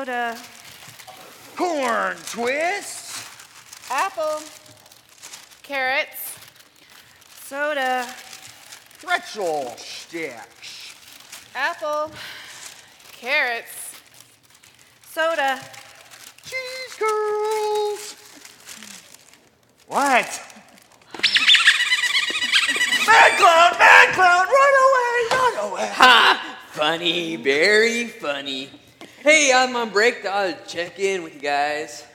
Soda. Corn twists. Apple. Carrots. Soda. Pretzel sticks. Apple. Carrots. Soda. Cheese curls. What? Mad clown, mad clown, run away, run away. Ha! Funny, very funny. Hey, I'm on break. I'll check in with you guys.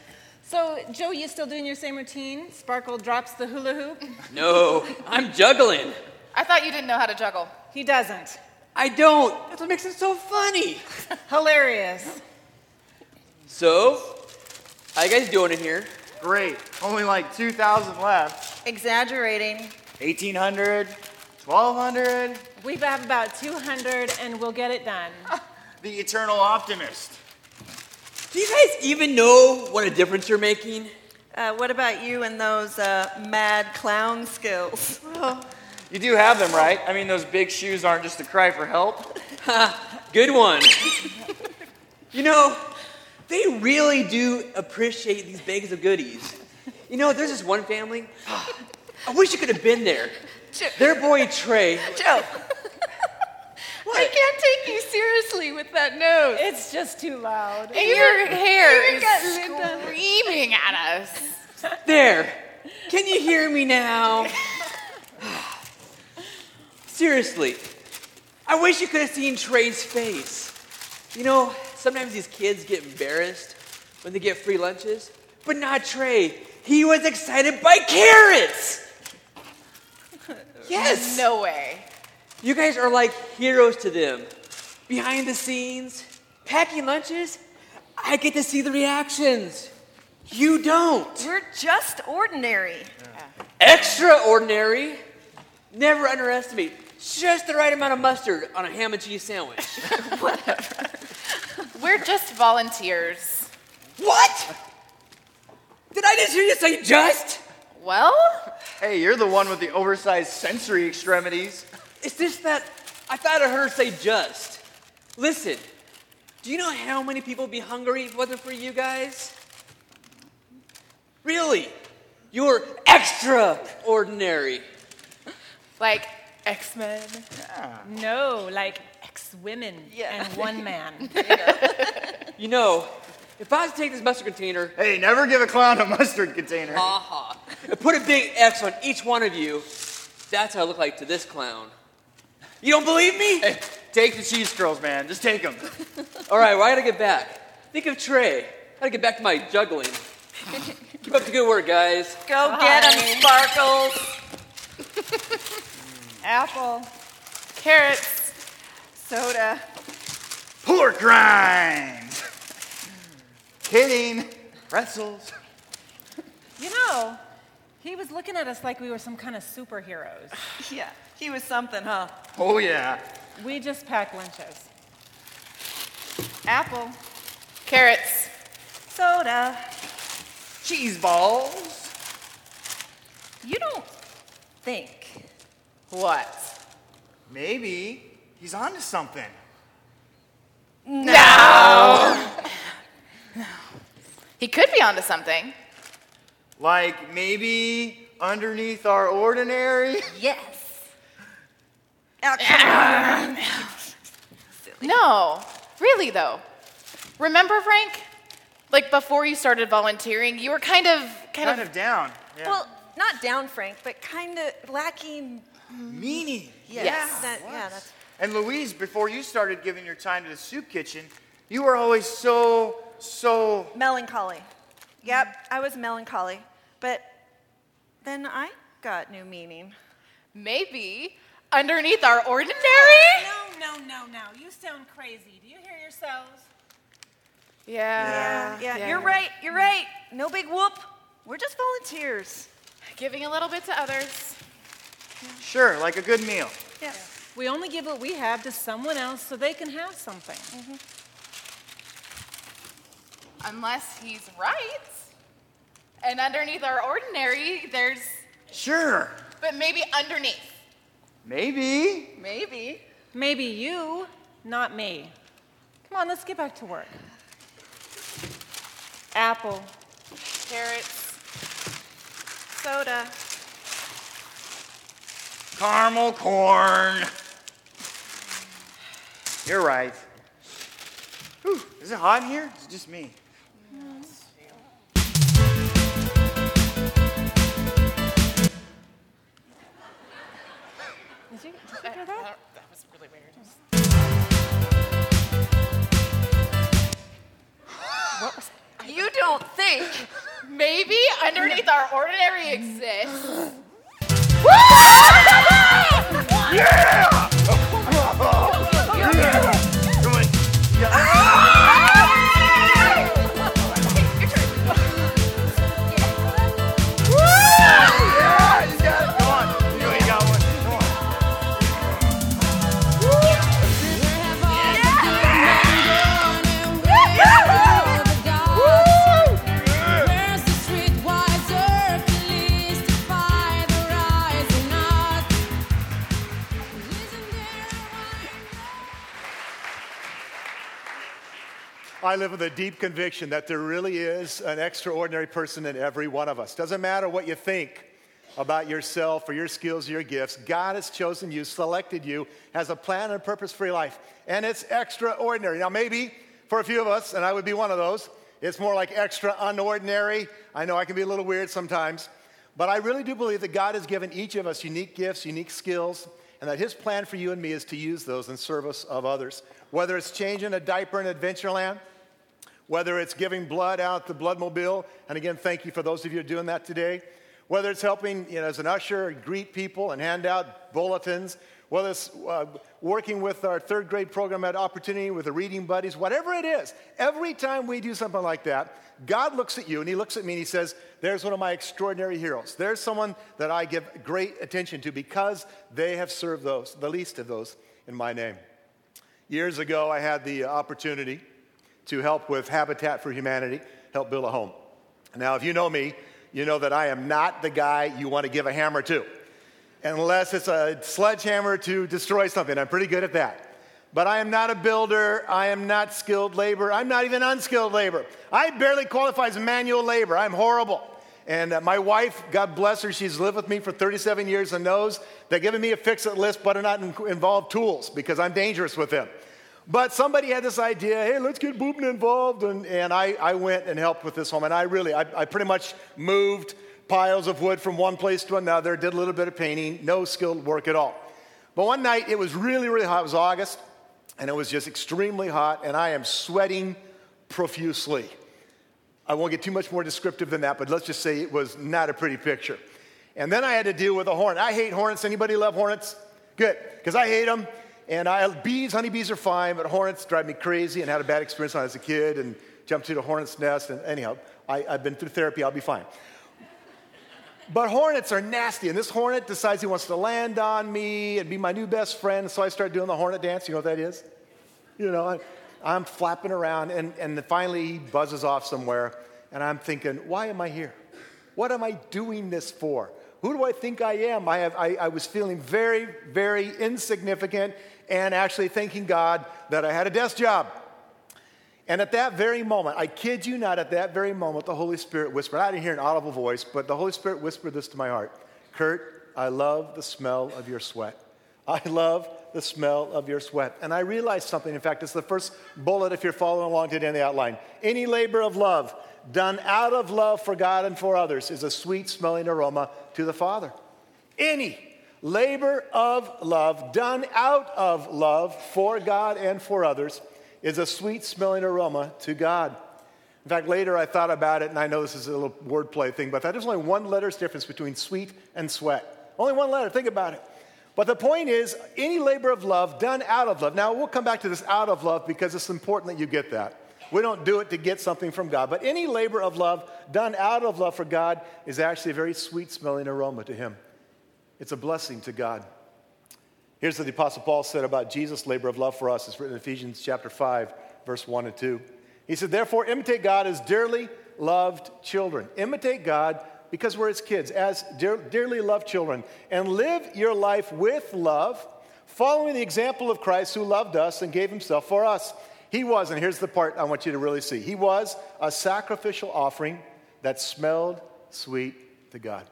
So, Joe, you still doing your same routine? Sparkle drops the hula hoop? No, I'm juggling. I thought you didn't know how to juggle. He doesn't. I don't. That's what makes it so funny. Hilarious. So, how you guys doing in here? Great. Only like 2,000 left. Exaggerating. 1,800, 1,200. We have about 200 and we'll get it done. The eternal optimist. Do you guys even know what a difference you're making? Uh, what about you and those uh, mad clown skills? You do have them, right? I mean, those big shoes aren't just a cry for help. Good one. you know, they really do appreciate these bags of goodies. You know, there's this one family. I wish you could have been there. Their boy Trey. Joe. I can't take you seriously with that nose. It's just too loud. And your hair you is got Linda. screaming at us. There. Can you hear me now? Seriously, I wish you could have seen Trey's face. You know, sometimes these kids get embarrassed when they get free lunches, but not Trey. He was excited by carrots. Yes. No way. You guys are like heroes to them. Behind the scenes, packing lunches, I get to see the reactions. You don't. We're just ordinary. Extraordinary. Never underestimate. Just the right amount of mustard on a ham and cheese sandwich. Whatever. We're just volunteers. what? Did I just hear you say just? Well, Hey, you're the one with the oversized sensory extremities. It's just that I thought I heard her say just. Listen, do you know how many people would be hungry if it wasn't for you guys? Really? You're extraordinary. like X Men. No, like ex women Yeah. and one man. You know, if I was to take this mustard container Hey, never give a clown a mustard container. Aha. And put a big X on each one of you. That's how I look like to this clown. You don't believe me? Hey, take the cheese curls, man. Just take them. All right, well, I gotta get back. Think of Trey. I gotta get back to my juggling. Keep up the good work, guys. Go get 'em, Sparkles. Apple. Carrots. Soda. Pork rinds. Kidding. Pretzels. You know, he was looking at us like we were some kind of superheroes. Yeah, he was something, huh? Oh, yeah. We just pack lunches. Apple. Carrots. Soda. Cheese balls. You don't think. What? Maybe he's onto something. No! no. He could be onto something. Like maybe underneath our ordinary. Yes. Actually, No, really though. Remember, Frank? Like before you started volunteering, you were kind of, kind, Kind of, of down. Yeah. well, not down, Frank, but kind of lacking. meanie. Yeah, Yes. that, yeah, that's. And Louise, before you started giving your time to the soup kitchen, you were always so, so. Melancholy. Yep, I was melancholy. But then I got new meaning. maybe underneath our ordinary. No, no, no, no. You sound crazy. Do you hear yourselves? Yeah. Yeah, Yeah. you're right, you're right. No big whoop. We're just volunteers. Giving a little bit to others. Sure, like a good meal. Yeah. We only give what we have to someone else so they can have something. Mm-hmm. Unless he's right. And underneath our ordinary, there's, Sure. but maybe underneath. Maybe. Maybe. Maybe you, not me. Come on, let's get back to work. Apple. Carrots. Soda. Caramel corn. You're right. Whew, is it hot in here? It's just me. Did you, did you I- I hear don't- that? that was really weird. You don't think. Maybe underneath our ordinary exists. Come I live with a deep conviction that there really is an extraordinary person in every one of us. Doesn't matter what you think about yourself or your skills or your gifts, God has chosen you, selected you, has a plan and purpose for your life, and it's extraordinary. Now, maybe for a few of us, and I would be one of those, it's more like extra unordinary. I know I can be a little weird sometimes, but I really do believe that God has given each of us unique gifts, unique skills, and that His plan for you and me is to use those in service of others. Whether it's changing a diaper in Adventureland, whether it's giving blood out the bloodmobile, and again, thank you for those of you doing that today. Whether it's helping you know, as an usher greet people and hand out bulletins, whether it's uh, working with our third grade program at Opportunity with the reading buddies, whatever it is, every time we do something like that, God looks at you and He looks at me and He says, There's one of my extraordinary heroes. There's someone that I give great attention to because they have served those, the least of those, in my name. Years ago, I had the opportunity to help with Habitat for Humanity, help build a home. Now, if you know me, you know that I am not the guy you want to give a hammer to, unless it's a sledgehammer to destroy something. I'm pretty good at that. But I am not a builder. I am not skilled labor. I'm not even unskilled labor. I barely qualify as manual labor. I'm horrible. And uh, my wife, God bless her, she's lived with me for 37 years and knows that giving me a fix it list better not in- involve tools because I'm dangerous with them. But somebody had this idea, hey, let's get Bubna involved. And, and I, I went and helped with this home. And I really, I, I pretty much moved piles of wood from one place to another, did a little bit of painting, no skilled work at all. But one night it was really, really hot. It was August, and it was just extremely hot, and I am sweating profusely. I won't get too much more descriptive than that, but let's just say it was not a pretty picture. And then I had to deal with a hornet. I hate hornets. Anybody love hornets? Good, because I hate them. And I, bees, honeybees are fine, but hornets drive me crazy and had a bad experience when I was a kid and jumped to the hornet's nest. And anyhow, I, I've been through therapy, I'll be fine. But hornets are nasty, and this hornet decides he wants to land on me and be my new best friend. So I start doing the hornet dance. You know what that is? You know, I, I'm flapping around, and, and finally he buzzes off somewhere, and I'm thinking, why am I here? What am I doing this for? Who do I think I am? I, have, I, I was feeling very, very insignificant, and actually thanking God that I had a desk job. And at that very moment, I kid you not, at that very moment, the Holy Spirit whispered. I didn't hear an audible voice, but the Holy Spirit whispered this to my heart Kurt, I love the smell of your sweat. I love the smell of your sweat. And I realized something. In fact, it's the first bullet if you're following along today in the outline. Any labor of love done out of love for God and for others is a sweet smelling aroma to the Father. Any labor of love done out of love for God and for others is a sweet smelling aroma to God. In fact, later I thought about it, and I know this is a little wordplay thing, but there's only one letter's difference between sweet and sweat. Only one letter, think about it. But the point is, any labor of love done out of love. Now, we'll come back to this out of love because it's important that you get that. We don't do it to get something from God, but any labor of love done out of love for God is actually a very sweet smelling aroma to Him. It's a blessing to God. Here's what the Apostle Paul said about Jesus' labor of love for us. It's written in Ephesians chapter 5, verse 1 and 2. He said, Therefore, imitate God as dearly loved children. Imitate God because we're his kids, as dear, dearly loved children. And live your life with love, following the example of Christ who loved us and gave himself for us. He was, and here's the part I want you to really see He was a sacrificial offering that smelled sweet to God.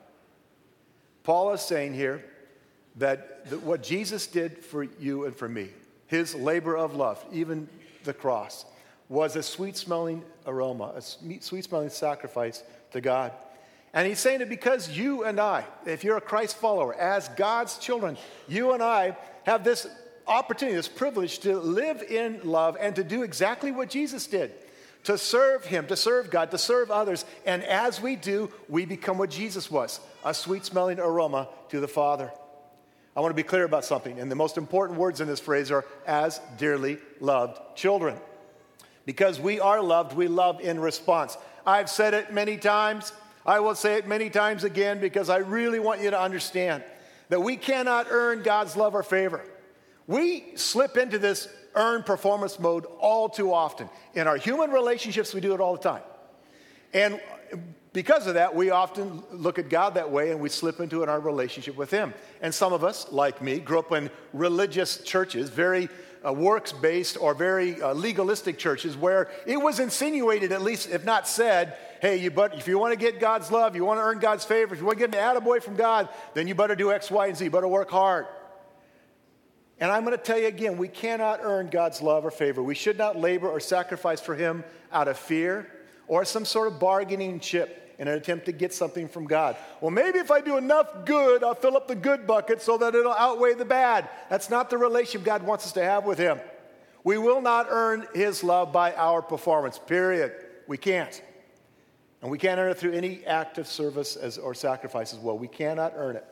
Paul is saying here that, that what Jesus did for you and for me, his labor of love, even the cross, was a sweet smelling aroma, a sweet smelling sacrifice to God. And he's saying it because you and I, if you're a Christ follower, as God's children, you and I have this opportunity, this privilege to live in love and to do exactly what Jesus did to serve Him, to serve God, to serve others. And as we do, we become what Jesus was a sweet smelling aroma to the Father. I want to be clear about something. And the most important words in this phrase are as dearly loved children. Because we are loved, we love in response. I've said it many times. I will say it many times again because I really want you to understand that we cannot earn God's love or favor. We slip into this earn performance mode all too often. In our human relationships, we do it all the time. And because of that, we often look at God that way and we slip into it in our relationship with Him. And some of us, like me, grew up in religious churches, very uh, works based or very uh, legalistic churches, where it was insinuated, at least if not said, hey, you but if you want to get God's love, you want to earn God's favor, if you want to get an attaboy from God, then you better do X, Y, and Z. You better work hard. And I'm going to tell you again, we cannot earn God's love or favor. We should not labor or sacrifice for Him out of fear or some sort of bargaining chip in an attempt to get something from God. Well, maybe if I do enough good, I'll fill up the good bucket so that it'll outweigh the bad. That's not the relationship God wants us to have with Him. We will not earn His love by our performance, period. We can't. And we can't earn it through any act of service as, or sacrifice as well. We cannot earn it.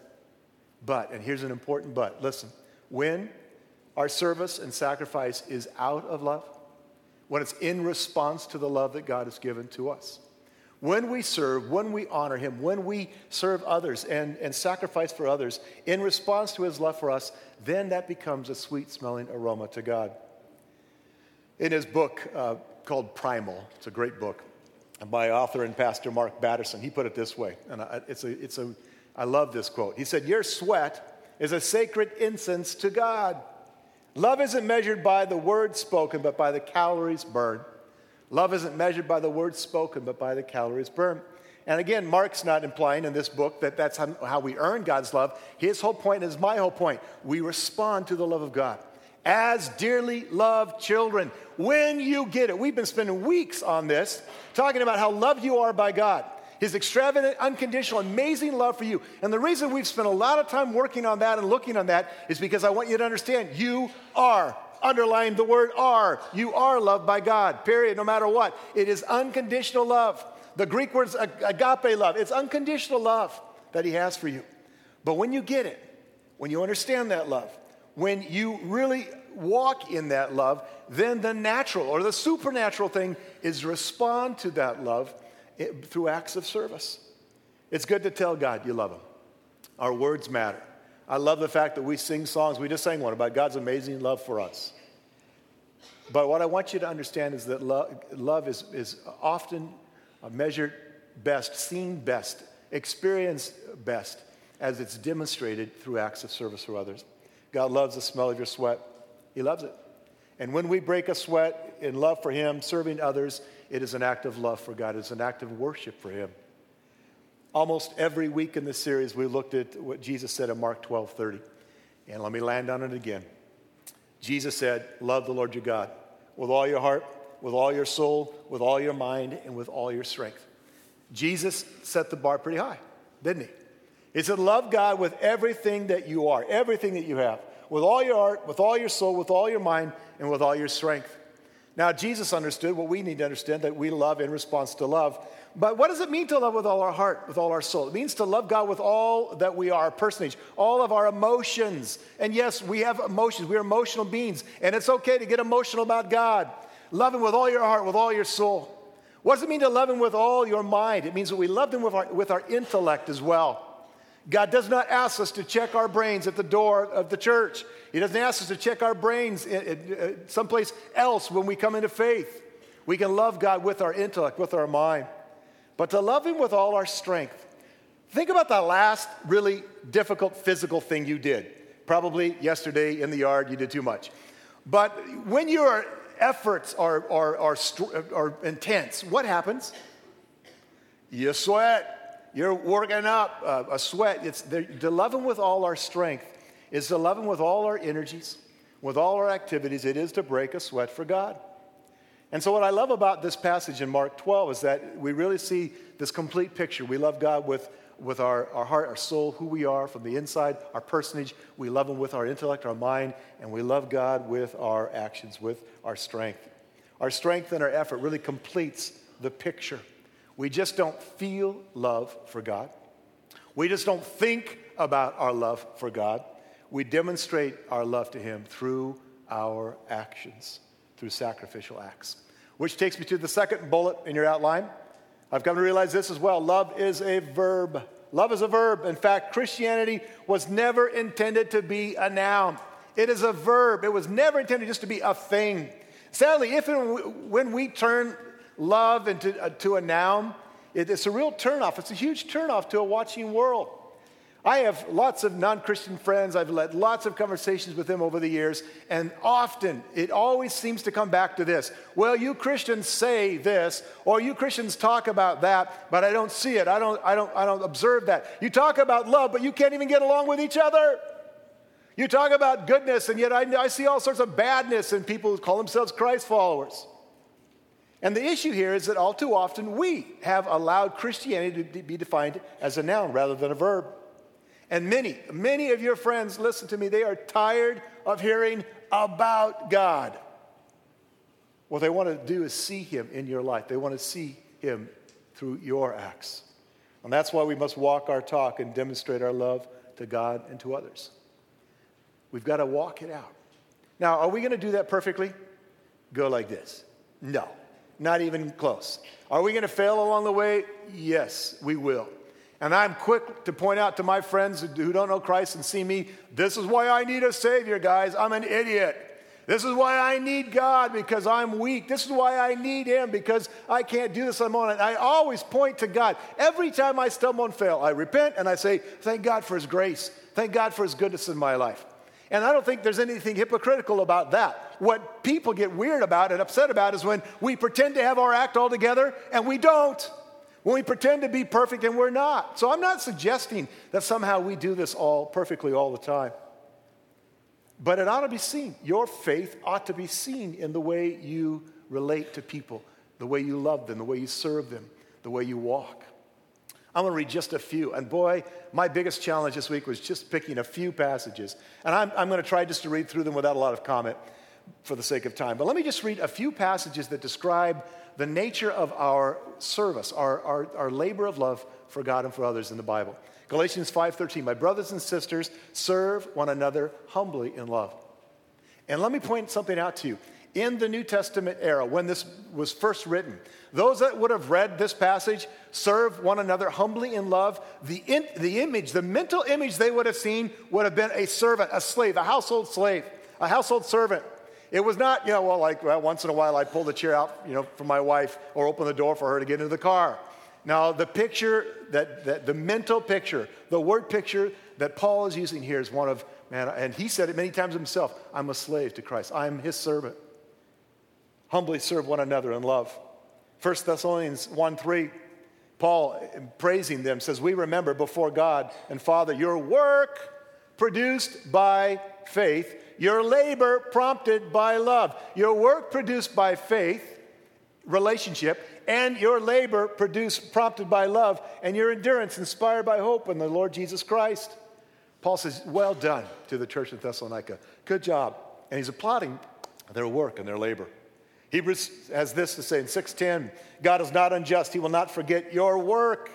But, and here's an important but listen, when our service and sacrifice is out of love, when it's in response to the love that God has given to us, when we serve, when we honor Him, when we serve others and, and sacrifice for others in response to His love for us, then that becomes a sweet smelling aroma to God. In his book uh, called Primal, it's a great book by author and pastor Mark Batterson, he put it this way, and I, it's a, it's a, I love this quote. He said, Your sweat is a sacred incense to God. Love isn't measured by the words spoken, but by the calories burned. Love isn't measured by the words spoken, but by the calories burned. And again, Mark's not implying in this book that that's how we earn God's love. His whole point is my whole point. We respond to the love of God as dearly loved children. When you get it, we've been spending weeks on this, talking about how loved you are by God his extravagant, unconditional, amazing love for you. And the reason we've spent a lot of time working on that and looking on that is because I want you to understand you are. Underline the word are. You are loved by God, period, no matter what. It is unconditional love. The Greek word is agape love. It's unconditional love that He has for you. But when you get it, when you understand that love, when you really walk in that love, then the natural or the supernatural thing is respond to that love through acts of service. It's good to tell God you love Him. Our words matter. I love the fact that we sing songs. We just sang one about God's amazing love for us. But what I want you to understand is that love, love is, is often measured best, seen best, experienced best as it's demonstrated through acts of service for others. God loves the smell of your sweat, He loves it. And when we break a sweat in love for Him, serving others, it is an act of love for God, it's an act of worship for Him. Almost every week in this series, we looked at what Jesus said in Mark 12 30. And let me land on it again. Jesus said, Love the Lord your God with all your heart, with all your soul, with all your mind, and with all your strength. Jesus set the bar pretty high, didn't he? He said, Love God with everything that you are, everything that you have, with all your heart, with all your soul, with all your mind, and with all your strength. Now, Jesus understood what we need to understand that we love in response to love. But what does it mean to love with all our heart, with all our soul? It means to love God with all that we are, personage, all of our emotions. And yes, we have emotions. We're emotional beings. And it's okay to get emotional about God. Love Him with all your heart, with all your soul. What does it mean to love Him with all your mind? It means that we love Him with our, with our intellect as well. God does not ask us to check our brains at the door of the church. He doesn't ask us to check our brains uh, someplace else when we come into faith. We can love God with our intellect, with our mind, but to love Him with all our strength. Think about the last really difficult physical thing you did. Probably yesterday in the yard, you did too much. But when you're efforts are, are, are, are intense, what happens? You sweat. You're working up a sweat. It's the, to love Him with all our strength is to love Him with all our energies, with all our activities. It is to break a sweat for God. And so, what I love about this passage in Mark 12 is that we really see this complete picture. We love God with, with our, our heart, our soul, who we are from the inside, our personage. We love Him with our intellect, our mind, and we love God with our actions, with our strength. Our strength and our effort really completes the picture. We just don't feel love for God. We just don't think about our love for God. We demonstrate our love to Him through our actions, through sacrificial acts. Which takes me to the second bullet in your outline. I've come to realize this as well love is a verb. Love is a verb. In fact, Christianity was never intended to be a noun, it is a verb. It was never intended just to be a thing. Sadly, if and when we turn love into uh, to a noun, it, it's a real turnoff. It's a huge turnoff to a watching world. I have lots of non Christian friends. I've led lots of conversations with them over the years, and often it always seems to come back to this. Well, you Christians say this, or you Christians talk about that, but I don't see it. I don't, I don't, I don't observe that. You talk about love, but you can't even get along with each other. You talk about goodness, and yet I, I see all sorts of badness in people who call themselves Christ followers. And the issue here is that all too often we have allowed Christianity to be defined as a noun rather than a verb. And many, many of your friends, listen to me, they are tired of hearing about God. What they want to do is see Him in your life, they want to see Him through your acts. And that's why we must walk our talk and demonstrate our love to God and to others. We've got to walk it out. Now, are we going to do that perfectly? Go like this. No, not even close. Are we going to fail along the way? Yes, we will. And I'm quick to point out to my friends who don't know Christ and see me, this is why I need a Savior, guys. I'm an idiot. This is why I need God because I'm weak. This is why I need Him because I can't do this on my own. I always point to God. Every time I stumble and fail, I repent and I say, Thank God for His grace. Thank God for His goodness in my life. And I don't think there's anything hypocritical about that. What people get weird about and upset about is when we pretend to have our act all together and we don't. When we pretend to be perfect and we're not. So I'm not suggesting that somehow we do this all perfectly all the time. But it ought to be seen. Your faith ought to be seen in the way you relate to people, the way you love them, the way you serve them, the way you walk. I'm going to read just a few. And boy, my biggest challenge this week was just picking a few passages. And I'm, I'm going to try just to read through them without a lot of comment for the sake of time. But let me just read a few passages that describe the nature of our service, our, our, our labor of love for God and for others in the Bible. Galatians 5:13, my brothers and sisters, serve one another humbly in love. And let me point something out to you. In the New Testament era, when this was first written, those that would have read this passage, serve one another humbly in love, the, in, the image, the mental image they would have seen would have been a servant, a slave, a household slave, a household servant. It was not, you know, well, like well, once in a while I'd pull the chair out, you know, for my wife or open the door for her to get into the car. Now, the picture, that, that the mental picture, the word picture that Paul is using here is one of, man, and he said it many times himself I'm a slave to Christ, I'm his servant. Humbly serve one another in love. 1 Thessalonians 1 3, Paul, praising them, says, We remember before God and Father your work produced by faith your labor prompted by love. Your work produced by faith, relationship, and your labor produced, prompted by love, and your endurance inspired by hope in the Lord Jesus Christ. Paul says, Well done to the church in Thessalonica. Good job. And he's applauding their work and their labor. Hebrews has this to say in 6:10, God is not unjust. He will not forget your work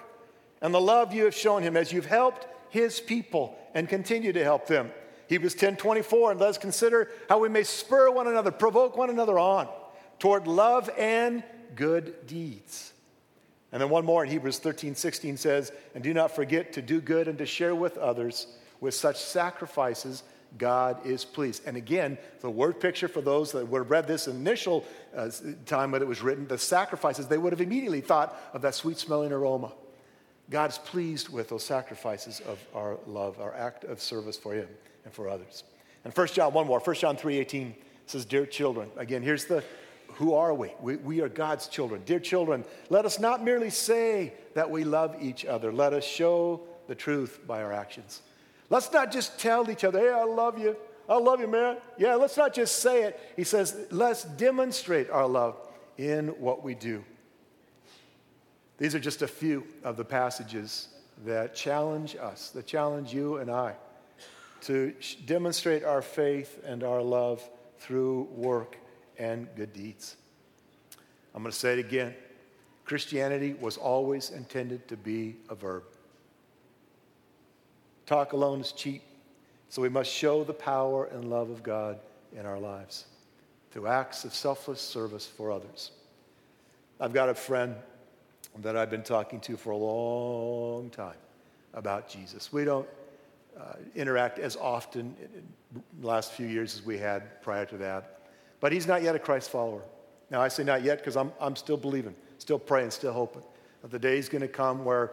and the love you have shown him as you've helped his people and continue to help them. Hebrews 10 24, and let us consider how we may spur one another, provoke one another on toward love and good deeds. And then one more in Hebrews 13 16 says, And do not forget to do good and to share with others. With such sacrifices, God is pleased. And again, the word picture for those that would have read this initial uh, time when it was written, the sacrifices, they would have immediately thought of that sweet smelling aroma. God is pleased with those sacrifices of our love, our act of service for Him and for others. And 1 John, one more, 1 John 3.18 says, Dear children, again, here's the who are we? we? We are God's children. Dear children, let us not merely say that we love each other, let us show the truth by our actions. Let's not just tell each other, hey, I love you. I love you, man. Yeah, let's not just say it. He says, let's demonstrate our love in what we do. These are just a few of the passages that challenge us, that challenge you and I to demonstrate our faith and our love through work and good deeds. I'm going to say it again Christianity was always intended to be a verb. Talk alone is cheap, so we must show the power and love of God in our lives through acts of selfless service for others. I've got a friend that I've been talking to for a long time about Jesus. We don't uh, interact as often in the last few years as we had prior to that, but he's not yet a Christ follower. Now, I say not yet because I'm, I'm still believing, still praying, still hoping that the day is going to come where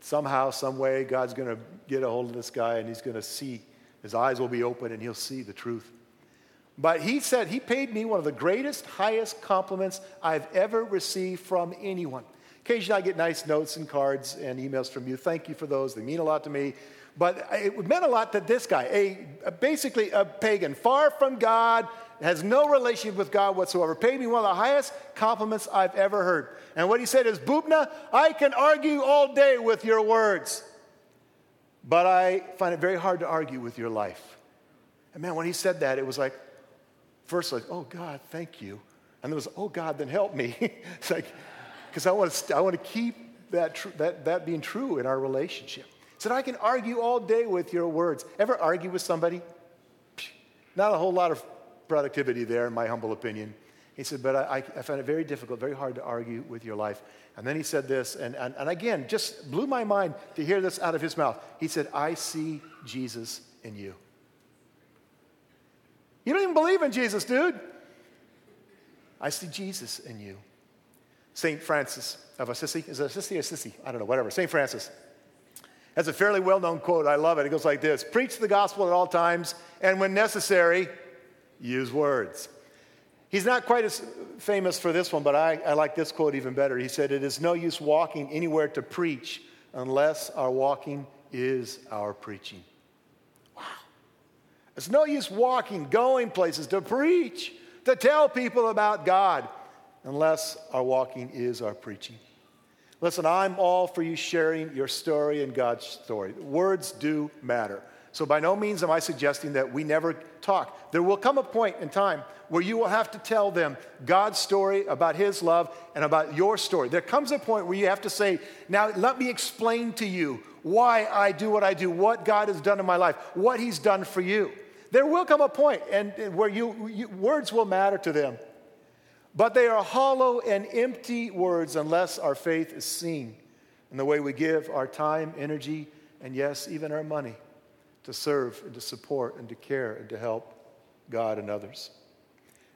somehow, some way, God's going to get a hold of this guy and he's going to see. His eyes will be open and he'll see the truth. But he said he paid me one of the greatest, highest compliments I've ever received from anyone. Occasionally, I get nice notes and cards and emails from you. Thank you for those. They mean a lot to me. But it meant a lot that this guy, a, a basically a pagan, far from God, has no relationship with God whatsoever, paid me one of the highest compliments I've ever heard. And what he said is, Bubna, I can argue all day with your words, but I find it very hard to argue with your life. And man, when he said that, it was like, first like, oh God, thank you. And there was, oh God, then help me. it's like, because I want to I want to keep that, tr- that, that being true in our relationship. Said, I can argue all day with your words. Ever argue with somebody? Not a whole lot of productivity there, in my humble opinion. He said, but I, I found it very difficult, very hard to argue with your life. And then he said this, and, and, and again, just blew my mind to hear this out of his mouth. He said, I see Jesus in you. You don't even believe in Jesus, dude. I see Jesus in you. St. Francis of Assisi. Is it Assisi or Assisi? I don't know, whatever. St. Francis has a fairly well known quote. I love it. It goes like this Preach the gospel at all times, and when necessary, use words. He's not quite as famous for this one, but I, I like this quote even better. He said, It is no use walking anywhere to preach unless our walking is our preaching. Wow. It's no use walking, going places to preach, to tell people about God unless our walking is our preaching. Listen, I'm all for you sharing your story and God's story. Words do matter. So, by no means am I suggesting that we never talk. There will come a point in time where you will have to tell them God's story about His love and about your story. There comes a point where you have to say, Now, let me explain to you why I do what I do, what God has done in my life, what He's done for you. There will come a point and, where you, you, words will matter to them. But they are hollow and empty words unless our faith is seen in the way we give our time, energy, and yes, even our money to serve and to support and to care and to help God and others.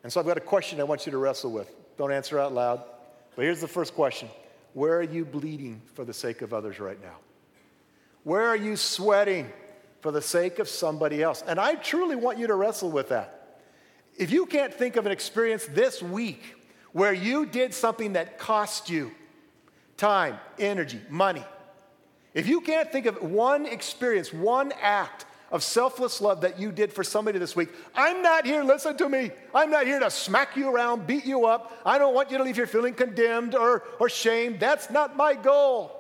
And so I've got a question I want you to wrestle with. Don't answer out loud. But here's the first question Where are you bleeding for the sake of others right now? Where are you sweating for the sake of somebody else? And I truly want you to wrestle with that. If you can't think of an experience this week where you did something that cost you time, energy, money, if you can't think of one experience, one act of selfless love that you did for somebody this week, I'm not here, listen to me. I'm not here to smack you around, beat you up. I don't want you to leave here feeling condemned or, or shamed. That's not my goal.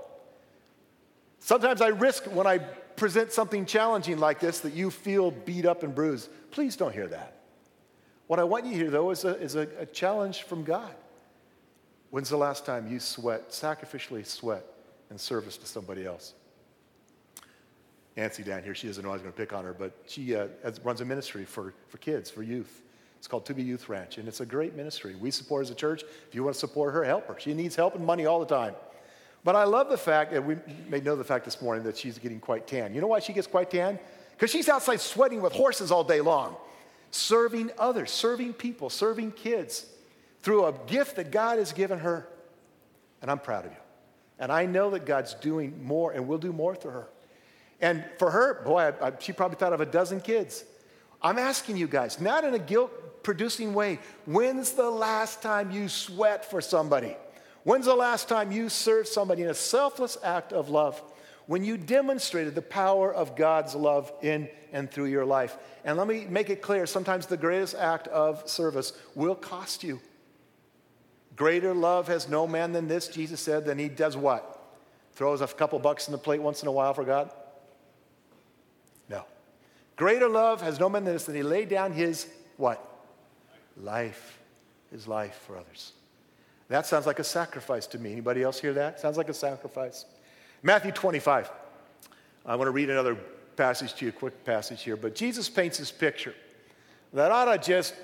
Sometimes I risk when I present something challenging like this that you feel beat up and bruised. Please don't hear that. What I want you to hear, though, is, a, is a, a challenge from God. When's the last time you sweat, sacrificially sweat, in service to somebody else? Nancy down here, she doesn't know I was going to pick on her, but she uh, has, runs a ministry for, for kids, for youth. It's called To Be Youth Ranch, and it's a great ministry. We support as a church. If you want to support her, help her. She needs help and money all the time. But I love the fact that we may know the fact this morning that she's getting quite tan. You know why she gets quite tan? Because she's outside sweating with horses all day long serving others, serving people, serving kids through a gift that God has given her. And I'm proud of you. And I know that God's doing more and will do more through her. And for her, boy, I, I, she probably thought of a dozen kids. I'm asking you guys, not in a guilt producing way. When's the last time you sweat for somebody? When's the last time you served somebody in a selfless act of love? When you demonstrated the power of God's love in and through your life. And let me make it clear sometimes the greatest act of service will cost you. Greater love has no man than this, Jesus said, than he does what? Throws a couple bucks in the plate once in a while for God? No. Greater love has no man than this, than he laid down his what? Life. His life for others. That sounds like a sacrifice to me. Anybody else hear that? Sounds like a sacrifice. Matthew 25. I want to read another passage to you, a quick passage here. But Jesus paints this picture that ought to just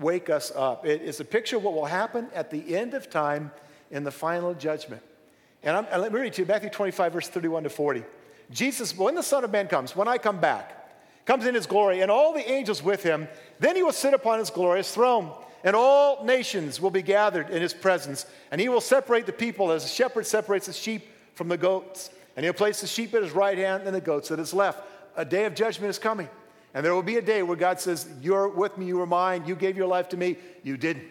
wake us up. It is a picture of what will happen at the end of time in the final judgment. And, I'm, let me read to you Matthew 25, verse 31 to 40. Jesus, when the Son of Man comes, when I come back, comes in his glory, and all the angels with him, then he will sit upon his glorious throne, and all nations will be gathered in his presence, and he will separate the people as a shepherd separates the sheep from the goats. And he'll place the sheep at his right hand and the goats at his left. A day of judgment is coming. And there will be a day where God says, You're with me, you were mine, you gave your life to me, you didn't.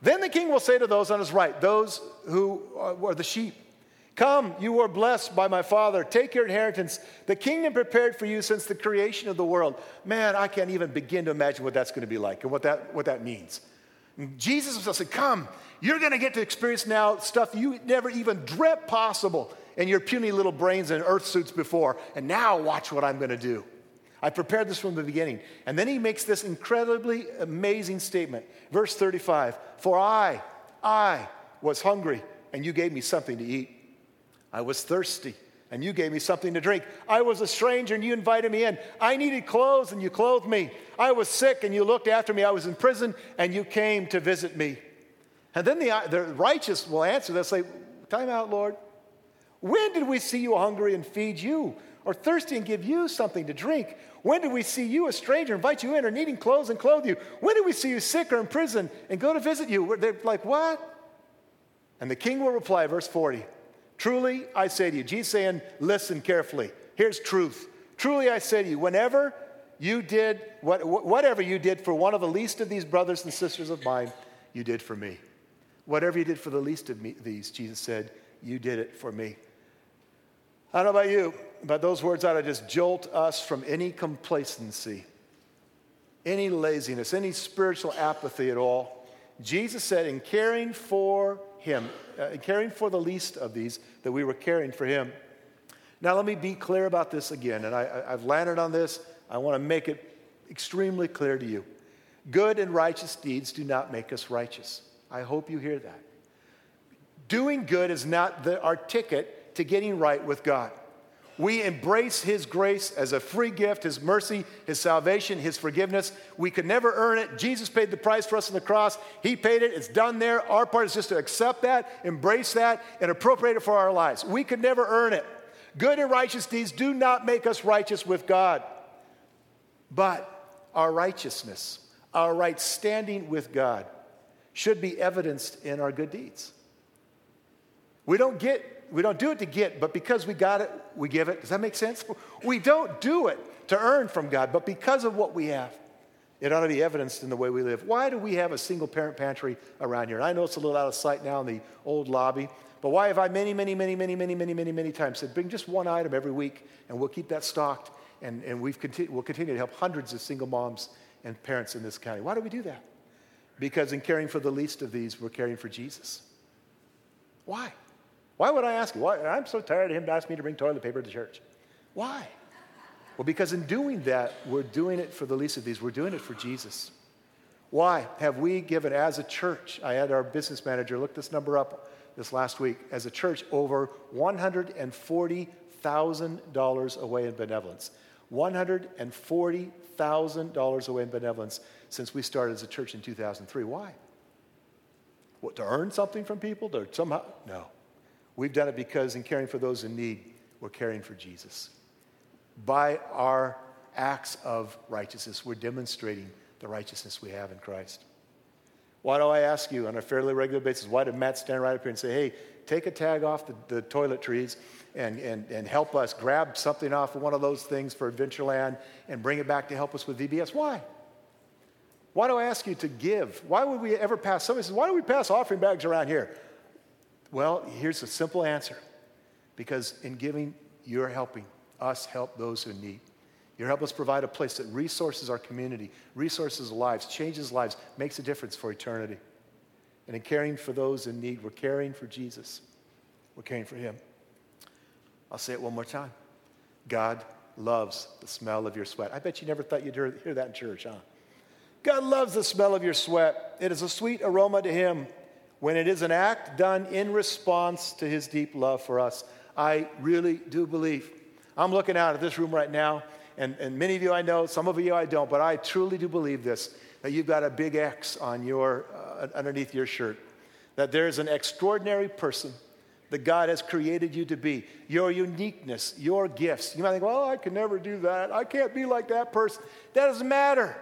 Then the king will say to those on his right, those who uh, are the sheep, Come, you were blessed by my Father. Take your inheritance, the kingdom prepared for you since the creation of the world. Man, I can't even begin to imagine what that's going to be like and what that, what that means. Jesus will say, Come, you're going to get to experience now stuff you never even dreamt possible in your puny little brains and earth suits before. And now watch what I'm going to do. I prepared this from the beginning. And then he makes this incredibly amazing statement. Verse 35 For I, I was hungry, and you gave me something to eat. I was thirsty, and you gave me something to drink. I was a stranger, and you invited me in. I needed clothes, and you clothed me. I was sick, and you looked after me. I was in prison, and you came to visit me. And then the, the righteous will answer, they'll say, Time out, Lord. When did we see you hungry and feed you, or thirsty and give you something to drink? When did we see you, a stranger, invite you in, or needing clothes and clothe you? When did we see you sick or in prison and go to visit you? They're like, What? And the king will reply, verse 40 Truly, I say to you, Jesus saying, listen carefully. Here's truth. Truly, I say to you, whenever you did, what, whatever you did for one of the least of these brothers and sisters of mine, you did for me. Whatever you did for the least of me, these, Jesus said, you did it for me. I don't know about you, but those words ought to just jolt us from any complacency, any laziness, any spiritual apathy at all. Jesus said, in caring for him, uh, caring for the least of these, that we were caring for him. Now, let me be clear about this again, and I, I've landed on this. I want to make it extremely clear to you. Good and righteous deeds do not make us righteous. I hope you hear that. Doing good is not the, our ticket to getting right with God. We embrace His grace as a free gift, His mercy, His salvation, His forgiveness. We could never earn it. Jesus paid the price for us on the cross. He paid it. It's done there. Our part is just to accept that, embrace that, and appropriate it for our lives. We could never earn it. Good and righteous deeds do not make us righteous with God. But our righteousness, our right standing with God, should be evidenced in our good deeds. We don't get we don't do it to get, but because we got it, we give it. Does that make sense? We don't do it to earn from God, but because of what we have, it ought to be evidenced in the way we live. Why do we have a single parent pantry around here? And I know it's a little out of sight now in the old lobby, but why have I many, many, many, many, many, many, many, many times said, bring just one item every week and we'll keep that stocked and, and we've continu- we'll continue to help hundreds of single moms and parents in this county. Why do we do that? Because in caring for the least of these, we're caring for Jesus. Why? Why would I ask you? Why? I'm so tired of him asking me to bring toilet paper to church. Why? Well, because in doing that, we're doing it for the least of these. We're doing it for Jesus. Why have we given as a church? I had our business manager look this number up this last week. As a church, over $140,000 away in benevolence. $140,000 away in benevolence since we started as a church in 2003. Why? What, to earn something from people? To somehow? No. We've done it because in caring for those in need, we're caring for Jesus. By our acts of righteousness, we're demonstrating the righteousness we have in Christ. Why do I ask you on a fairly regular basis? Why did Matt stand right up here and say, hey, take a tag off the, the toiletries and, and, and help us grab something off of one of those things for Adventureland and bring it back to help us with VBS? Why? Why do I ask you to give? Why would we ever pass? Somebody says, Why do we pass offering bags around here? Well, here's a simple answer because in giving, you're helping us help those who need. You're helping us provide a place that resources our community, resources lives, changes lives, makes a difference for eternity. And in caring for those in need, we're caring for Jesus. We're caring for Him. I'll say it one more time God loves the smell of your sweat. I bet you never thought you'd hear, hear that in church, huh? God loves the smell of your sweat. It is a sweet aroma to Him when it is an act done in response to His deep love for us. I really do believe. I'm looking out at this room right now, and, and many of you I know, some of you I don't, but I truly do believe this that you've got a big X on your, uh, underneath your shirt. That there's an extraordinary person that God has created you to be, your uniqueness, your gifts. You might think, well, I can never do that. I can't be like that person. That doesn't matter.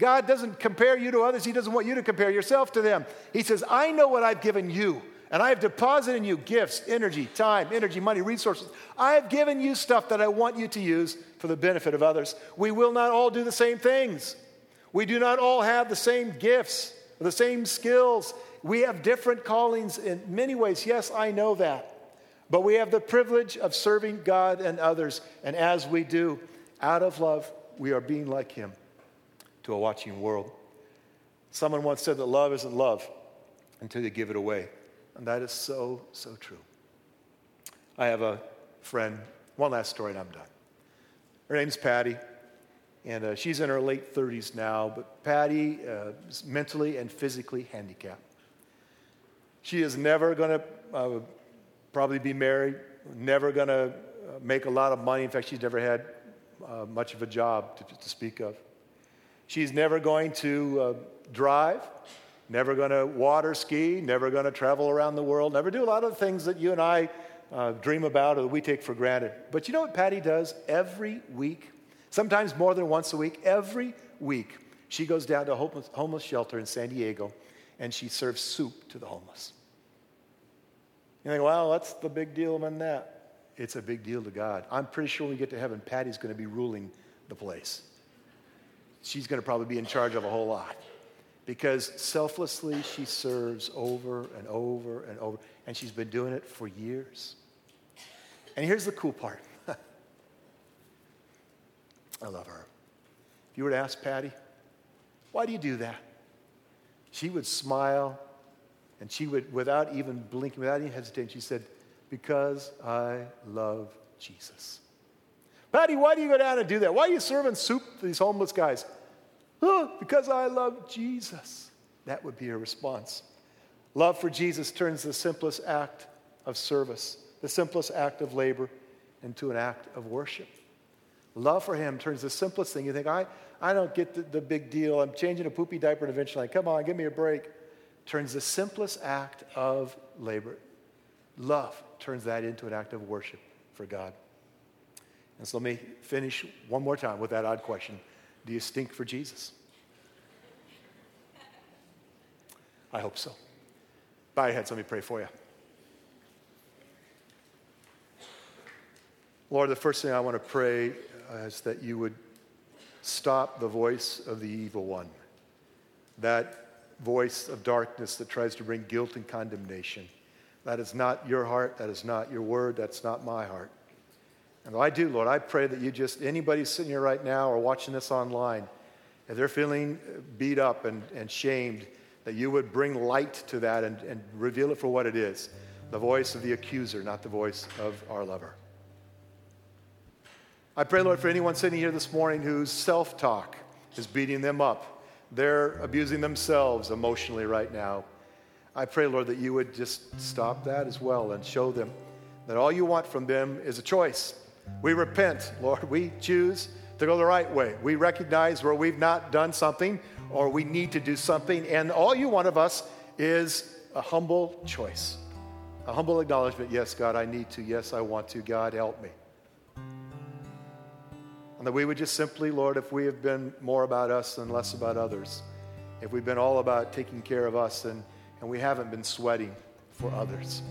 God doesn't compare you to others. He doesn't want you to compare yourself to them. He says, I know what I've given you, and I have deposited in you gifts, energy, time, energy, money, resources. I have given you stuff that I want you to use for the benefit of others. We will not all do the same things. We do not all have the same gifts, the same skills. We have different callings in many ways. Yes, I know that. But we have the privilege of serving God and others. And as we do, out of love, we are being like Him to a watching world. Someone once said that love isn't love until you give it away. And that is so, so true. I have a friend, one last story, and I'm done. Her name's Patty. And uh, she's in her late 30s now, but Patty uh, is mentally and physically handicapped. She is never going to uh, probably be married, never going to uh, make a lot of money. In fact, she's never had uh, much of a job to, to, speak of. She's never going to uh, drive, never going to water ski, never going to travel around the world, never do a lot of the things that you and I dream about or that we take for granted. But you know what Patty does every week? sometimes more than once a week. Every week, she goes down to a homeless, shelter in San Diego and she serves soup to the homeless. You think, well, what's the big deal in that? It's a big deal to God. I'm pretty sure when we get to heaven, Patty's going to be ruling the place. She's going to probably be in charge of a whole lot because selflessly she serves over and over and over, and she's been doing it for years. And here's the cool part I love her. If you were to ask Patty, why do you do that? She would smile and she would, without even blinking, without any hesitation, she said, Because I love Jesus. Patty, why do you go down and do that? Why are you serving soup to these homeless guys? Oh, because I love Jesus. That would be her response. Love for Jesus turns the simplest act of service, the simplest act of labor, into an act of worship. Love for him turns the simplest thing. You think, I, I don't get the, the big deal. I'm changing a poopy diaper and eventually, come on, give me a break. Turns the simplest act of labor. Love turns that into an act of worship for God. And so let me finish one more time with that odd question Do you stink for Jesus? I hope so. Bow your heads, let me pray for you. Lord, the first thing I want to pray uh, is that you would stop the voice of the evil one, that voice of darkness that tries to bring guilt and condemnation. That is not your heart. That is not your word. That's not my heart. And I do, Lord, I pray that you just, anybody sitting here right now or watching this online, if they're feeling beat up and, and shamed, that you would bring light to that and, and reveal it for what it is the voice of the accuser, not the voice of our lover. I pray, Lord, for anyone sitting here this morning whose self talk is beating them up. They're abusing themselves emotionally right now. I pray, Lord, that you would just stop that as well and show them that all you want from them is a choice. We repent, Lord. We choose to go the right way. We recognize where we've not done something or we need to do something, and all you want of us is a humble choice, a humble acknowledgement. Yes, God, I need to. Yes, I want to. God, help me. And that we would just simply, Lord, if we have been more about us and less about others, if we've been all about taking care of us and, and we haven't been sweating for others,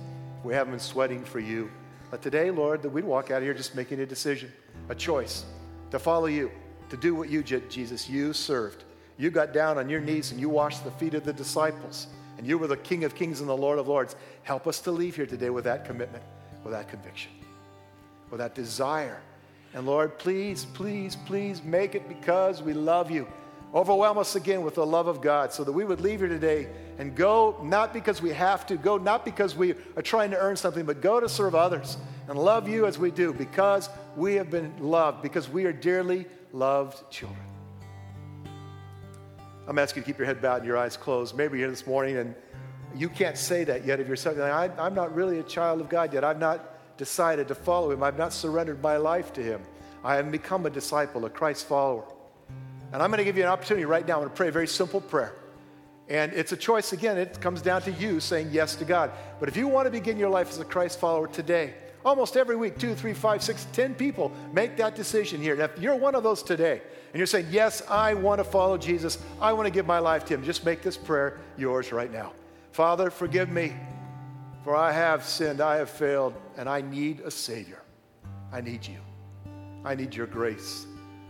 we haven't been sweating for you, but today, Lord, that we'd walk out of here just making a decision, a choice to follow you, to do what you, did, Jesus, you served. You got down on your knees and you washed the feet of the disciples. And you were the King of Kings and the Lord of Lords. Help us to leave here today with that commitment, with that conviction, with that desire. And Lord, please, please, please make it because we love you. Overwhelm us again with the love of God so that we would leave here today and go not because we have to, go not because we are trying to earn something, but go to serve others and love you as we do because we have been loved, because we are dearly loved children. I'm asking you to keep your head bowed and your eyes closed. Maybe you're here this morning and you can't say that yet of yourself. I, I'm not really a child of God yet. I've not decided to follow him. I've not surrendered my life to him. I haven't become a disciple, a Christ follower. And I'm going to give you an opportunity right now. I'm going to pray a very simple prayer. And it's a choice, again, it comes down to you saying yes to God. But if you want to begin your life as a Christ follower today, almost every week, two, three, five, six, ten people make that decision here. If you're one of those today, and you're saying, Yes, I want to follow Jesus, I want to give my life to Him, just make this prayer yours right now. Father, forgive me, for I have sinned, I have failed, and I need a Savior. I need you. I need your grace.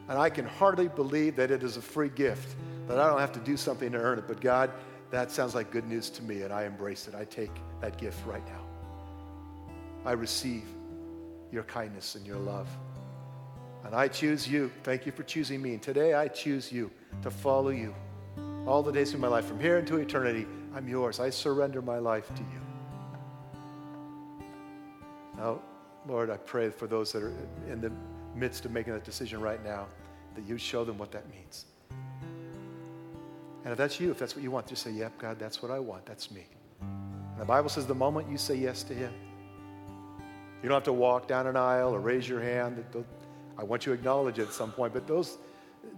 And I can hardly believe that it is a free gift, that I don't have to do something to earn it. But God, that sounds like good news to me, and I embrace it. I take that gift right now. I receive your kindness and your love. And I choose you. Thank you for choosing me. And today I choose you to follow you all the days of my life. From here into eternity, I'm yours. I surrender my life to you. Now, Lord, I pray for those that are in the midst of making that decision right now that you show them what that means. And if that's you, if that's what you want, just say, Yep, God, that's what I want. That's me. And the Bible says the moment you say yes to Him, you don't have to walk down an aisle or raise your hand. I want you to acknowledge it at some point, but those,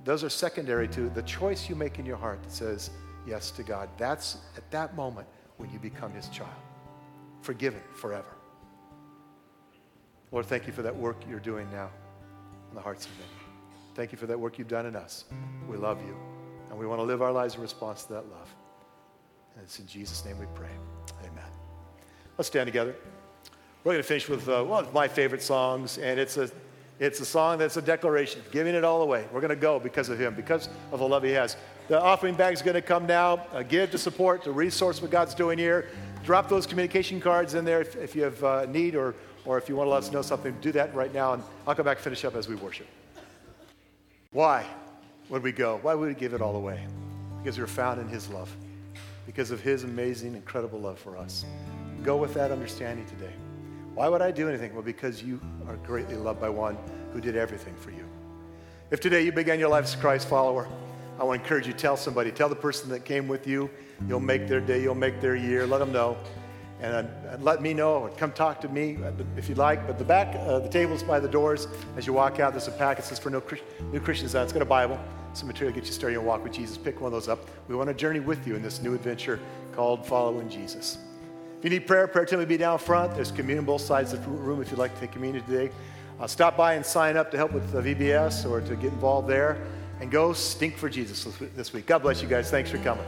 those are secondary to the choice you make in your heart that says yes to God. That's at that moment when you become His child, forgiven forever. Lord, thank you for that work you're doing now in the hearts of many. Thank you for that work you've done in us. We love you, and we want to live our lives in response to that love. And it's in Jesus' name we pray. Amen. Let's stand together. We're going to finish with uh, one of my favorite songs, and it's a, it's a song that's a declaration, giving it all away. We're going to go because of Him, because of the love He has. The offering bag is going to come now. Uh, give to support, to resource what God's doing here. Drop those communication cards in there if, if you have uh, need or, or if you want to let us know something. Do that right now, and I'll come back and finish up as we worship. Why would we go? Why would we give it all away? Because we're found in His love, because of His amazing, incredible love for us. Go with that understanding today. Why would I do anything? Well, because you are greatly loved by one who did everything for you. If today you began your life as a Christ follower, I want to encourage you, tell somebody, tell the person that came with you. You'll make their day, you'll make their year. Let them know. And, and let me know, come talk to me if you'd like. But the back, uh, the tables by the doors, as you walk out, there's a packet that says for no, new Christians. Out. It's got a Bible, some material to get you started your walk with Jesus. Pick one of those up. We want to journey with you in this new adventure called Following Jesus. If you need prayer, prayer team will be down front. There's communion both sides of the room if you'd like to take communion today. Uh, stop by and sign up to help with the VBS or to get involved there. And go stink for Jesus this week. God bless you guys. Thanks for coming.